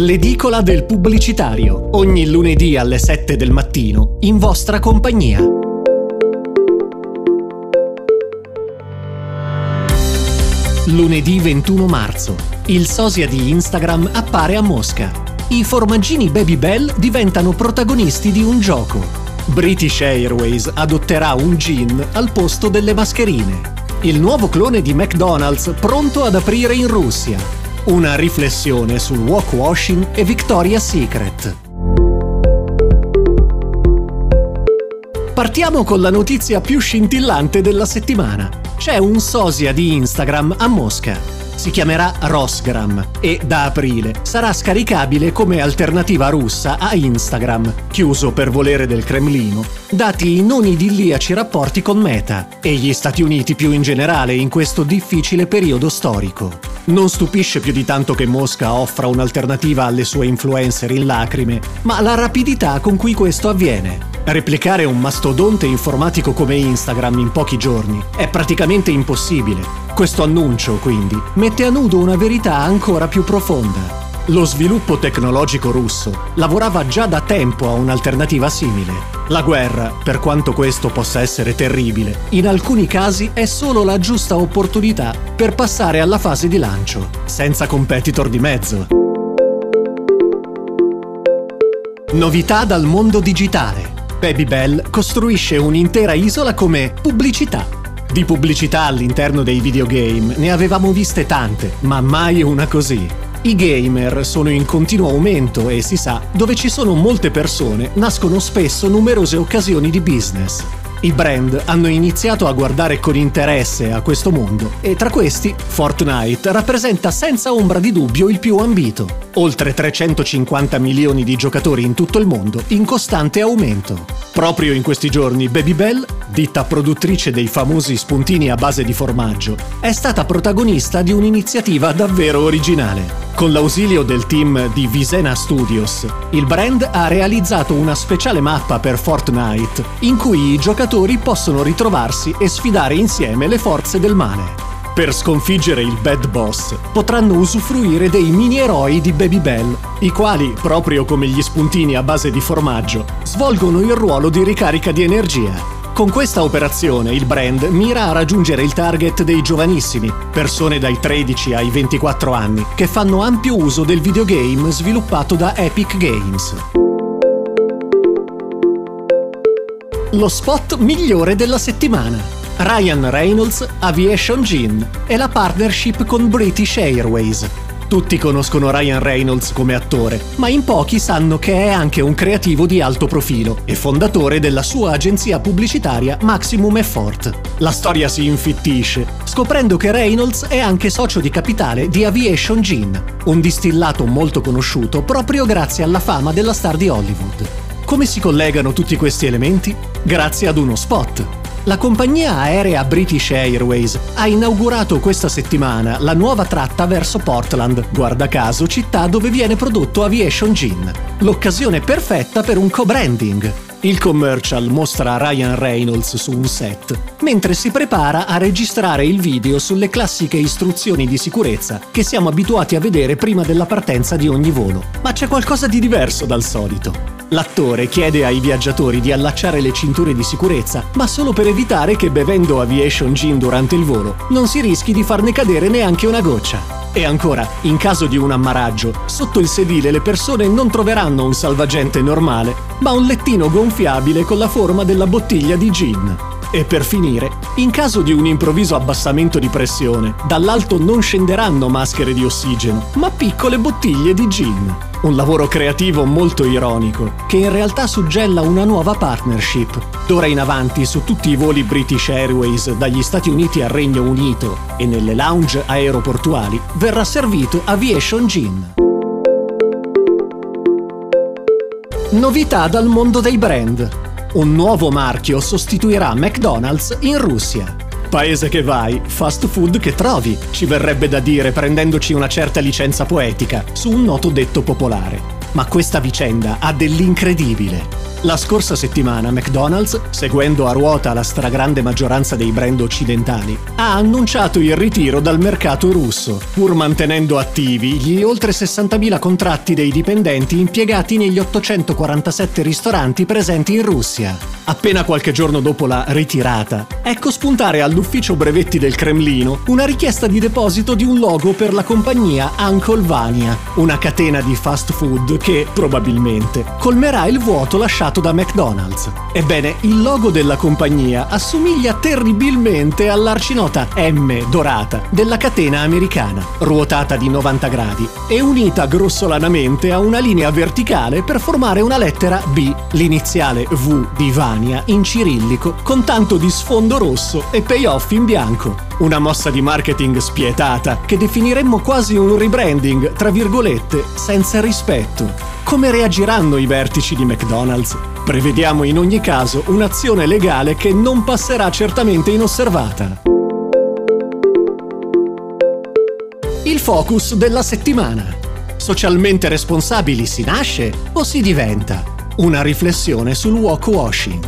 L'edicola del pubblicitario, ogni lunedì alle 7 del mattino, in vostra compagnia. Lunedì 21 marzo. Il sosia di Instagram appare a Mosca. I formaggini Baby Bell diventano protagonisti di un gioco. British Airways adotterà un gin al posto delle mascherine. Il nuovo clone di McDonald's pronto ad aprire in Russia. Una riflessione sul walkwashing e Victoria's Secret. Partiamo con la notizia più scintillante della settimana. C'è un sosia di Instagram a Mosca si chiamerà Rosgram e da aprile sarà scaricabile come alternativa russa a Instagram, chiuso per volere del Cremlino, dati i non idilliaci rapporti con Meta e gli Stati Uniti più in generale in questo difficile periodo storico. Non stupisce più di tanto che Mosca offra un'alternativa alle sue influencer in lacrime, ma la rapidità con cui questo avviene. Replicare un mastodonte informatico come Instagram in pochi giorni è praticamente impossibile questo annuncio, quindi, mette a nudo una verità ancora più profonda. Lo sviluppo tecnologico russo lavorava già da tempo a un'alternativa simile. La guerra, per quanto questo possa essere terribile, in alcuni casi è solo la giusta opportunità per passare alla fase di lancio, senza competitor di mezzo. Novità dal mondo digitale. Baby Bell costruisce un'intera isola come pubblicità di pubblicità all'interno dei videogame ne avevamo viste tante, ma mai una così. I gamer sono in continuo aumento e si sa, dove ci sono molte persone nascono spesso numerose occasioni di business. I brand hanno iniziato a guardare con interesse a questo mondo e tra questi Fortnite rappresenta senza ombra di dubbio il più ambito. Oltre 350 milioni di giocatori in tutto il mondo in costante aumento. Proprio in questi giorni Baby Bell, ditta produttrice dei famosi spuntini a base di formaggio, è stata protagonista di un'iniziativa davvero originale. Con l'ausilio del team di Visena Studios, il brand ha realizzato una speciale mappa per Fortnite in cui i giocatori possono ritrovarsi e sfidare insieme le forze del male. Per sconfiggere il Bad Boss potranno usufruire dei mini eroi di Baby Bell, i quali, proprio come gli spuntini a base di formaggio, svolgono il ruolo di ricarica di energia con questa operazione il brand mira a raggiungere il target dei giovanissimi, persone dai 13 ai 24 anni, che fanno ampio uso del videogame sviluppato da Epic Games. Lo spot migliore della settimana. Ryan Reynolds Aviation Gin e la partnership con British Airways, tutti conoscono Ryan Reynolds come attore, ma in pochi sanno che è anche un creativo di alto profilo e fondatore della sua agenzia pubblicitaria Maximum Effort. La storia si infittisce, scoprendo che Reynolds è anche socio di capitale di Aviation Gin, un distillato molto conosciuto proprio grazie alla fama della star di Hollywood. Come si collegano tutti questi elementi? Grazie ad uno spot. La compagnia aerea British Airways ha inaugurato questa settimana la nuova tratta verso Portland, guarda caso città dove viene prodotto Aviation Gin. L'occasione perfetta per un co-branding. Il commercial mostra Ryan Reynolds su un set, mentre si prepara a registrare il video sulle classiche istruzioni di sicurezza che siamo abituati a vedere prima della partenza di ogni volo. Ma c'è qualcosa di diverso dal solito. L'attore chiede ai viaggiatori di allacciare le cinture di sicurezza, ma solo per evitare che bevendo aviation gin durante il volo non si rischi di farne cadere neanche una goccia. E ancora, in caso di un ammaraggio, sotto il sedile le persone non troveranno un salvagente normale, ma un lettino gonfiabile con la forma della bottiglia di gin. E per finire, in caso di un improvviso abbassamento di pressione, dall'alto non scenderanno maschere di ossigeno, ma piccole bottiglie di gin. Un lavoro creativo molto ironico, che in realtà suggella una nuova partnership. D'ora in avanti su tutti i voli British Airways dagli Stati Uniti al Regno Unito e nelle lounge aeroportuali verrà servito Aviation Gin. Novità dal mondo dei brand un nuovo marchio sostituirà McDonald's in Russia. Paese che vai, fast food che trovi, ci verrebbe da dire prendendoci una certa licenza poetica su un noto detto popolare. Ma questa vicenda ha dell'incredibile. La scorsa settimana McDonald's, seguendo a ruota la stragrande maggioranza dei brand occidentali, ha annunciato il ritiro dal mercato russo, pur mantenendo attivi gli oltre 60.000 contratti dei dipendenti impiegati negli 847 ristoranti presenti in Russia. Appena qualche giorno dopo la ritirata, ecco spuntare all'ufficio brevetti del Cremlino una richiesta di deposito di un logo per la compagnia Uncle Vania, una catena di fast food che, probabilmente, colmerà il vuoto lasciato da McDonald's. Ebbene, il logo della compagnia assomiglia terribilmente all'arcinota M dorata della catena americana, ruotata di 90 gradi e unita grossolanamente a una linea verticale per formare una lettera B, l'iniziale V di Vania in cirillico, con tanto di sfondo rosso e payoff in bianco. Una mossa di marketing spietata che definiremmo quasi un rebranding, tra virgolette, senza rispetto. Come reagiranno i vertici di McDonald's? Prevediamo in ogni caso un'azione legale che non passerà certamente inosservata. Il focus della settimana. Socialmente responsabili si nasce o si diventa? Una riflessione sul walk washing.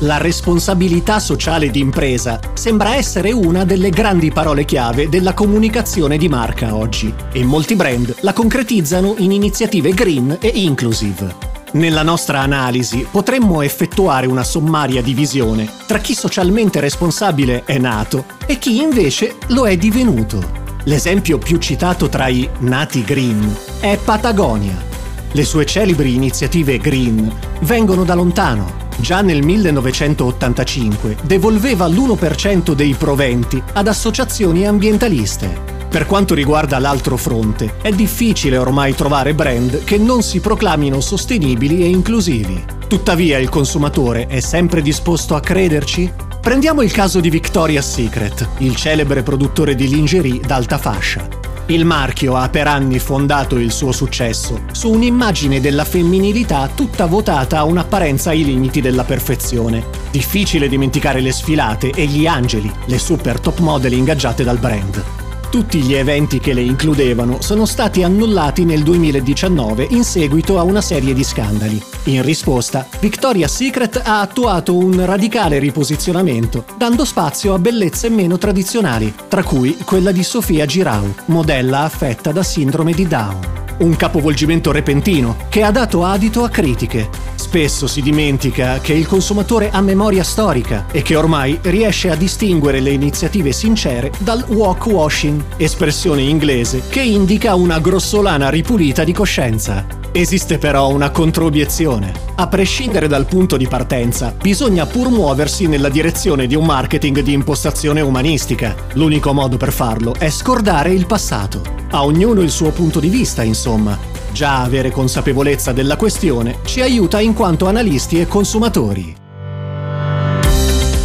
La responsabilità sociale d'impresa sembra essere una delle grandi parole chiave della comunicazione di marca oggi e molti brand la concretizzano in iniziative green e inclusive. Nella nostra analisi potremmo effettuare una sommaria divisione tra chi socialmente responsabile è nato e chi invece lo è divenuto. L'esempio più citato tra i nati green è Patagonia. Le sue celebri iniziative green vengono da lontano già nel 1985 devolveva l'1% dei proventi ad associazioni ambientaliste. Per quanto riguarda l'altro fronte, è difficile ormai trovare brand che non si proclamino sostenibili e inclusivi. Tuttavia il consumatore è sempre disposto a crederci? Prendiamo il caso di Victoria's Secret, il celebre produttore di lingerie d'alta fascia. Il marchio ha per anni fondato il suo successo su un'immagine della femminilità tutta votata a un'apparenza ai limiti della perfezione. Difficile dimenticare le sfilate e gli angeli, le super top model ingaggiate dal brand. Tutti gli eventi che le includevano sono stati annullati nel 2019 in seguito a una serie di scandali. In risposta, Victoria's Secret ha attuato un radicale riposizionamento, dando spazio a bellezze meno tradizionali, tra cui quella di Sofia Girau, modella affetta da sindrome di Down. Un capovolgimento repentino che ha dato adito a critiche, Spesso si dimentica che il consumatore ha memoria storica e che ormai riesce a distinguere le iniziative sincere dal walk washing, espressione inglese che indica una grossolana ripulita di coscienza. Esiste però una controobiezione. A prescindere dal punto di partenza, bisogna pur muoversi nella direzione di un marketing di impostazione umanistica. L'unico modo per farlo è scordare il passato. A ognuno il suo punto di vista, insomma, Già avere consapevolezza della questione ci aiuta in quanto analisti e consumatori.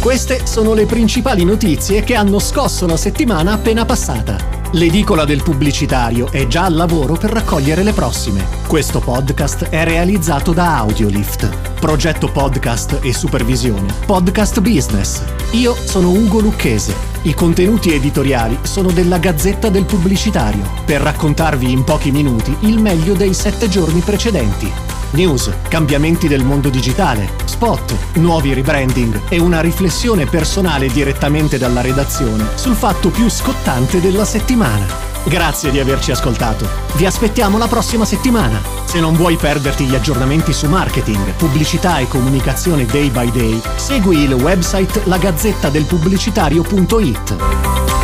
Queste sono le principali notizie che hanno scosso la settimana appena passata. L'edicola del pubblicitario è già al lavoro per raccogliere le prossime. Questo podcast è realizzato da Audiolift. Progetto podcast e supervisione. Podcast Business. Io sono Ugo Lucchese. I contenuti editoriali sono della Gazzetta del Pubblicitario, per raccontarvi in pochi minuti il meglio dei sette giorni precedenti. News, cambiamenti del mondo digitale, spot, nuovi rebranding e una riflessione personale direttamente dalla redazione sul fatto più scottante della settimana. Grazie di averci ascoltato. Vi aspettiamo la prossima settimana. Se non vuoi perderti gli aggiornamenti su marketing, pubblicità e comunicazione day by day, segui il website lagazzettadelpubblicitario.it.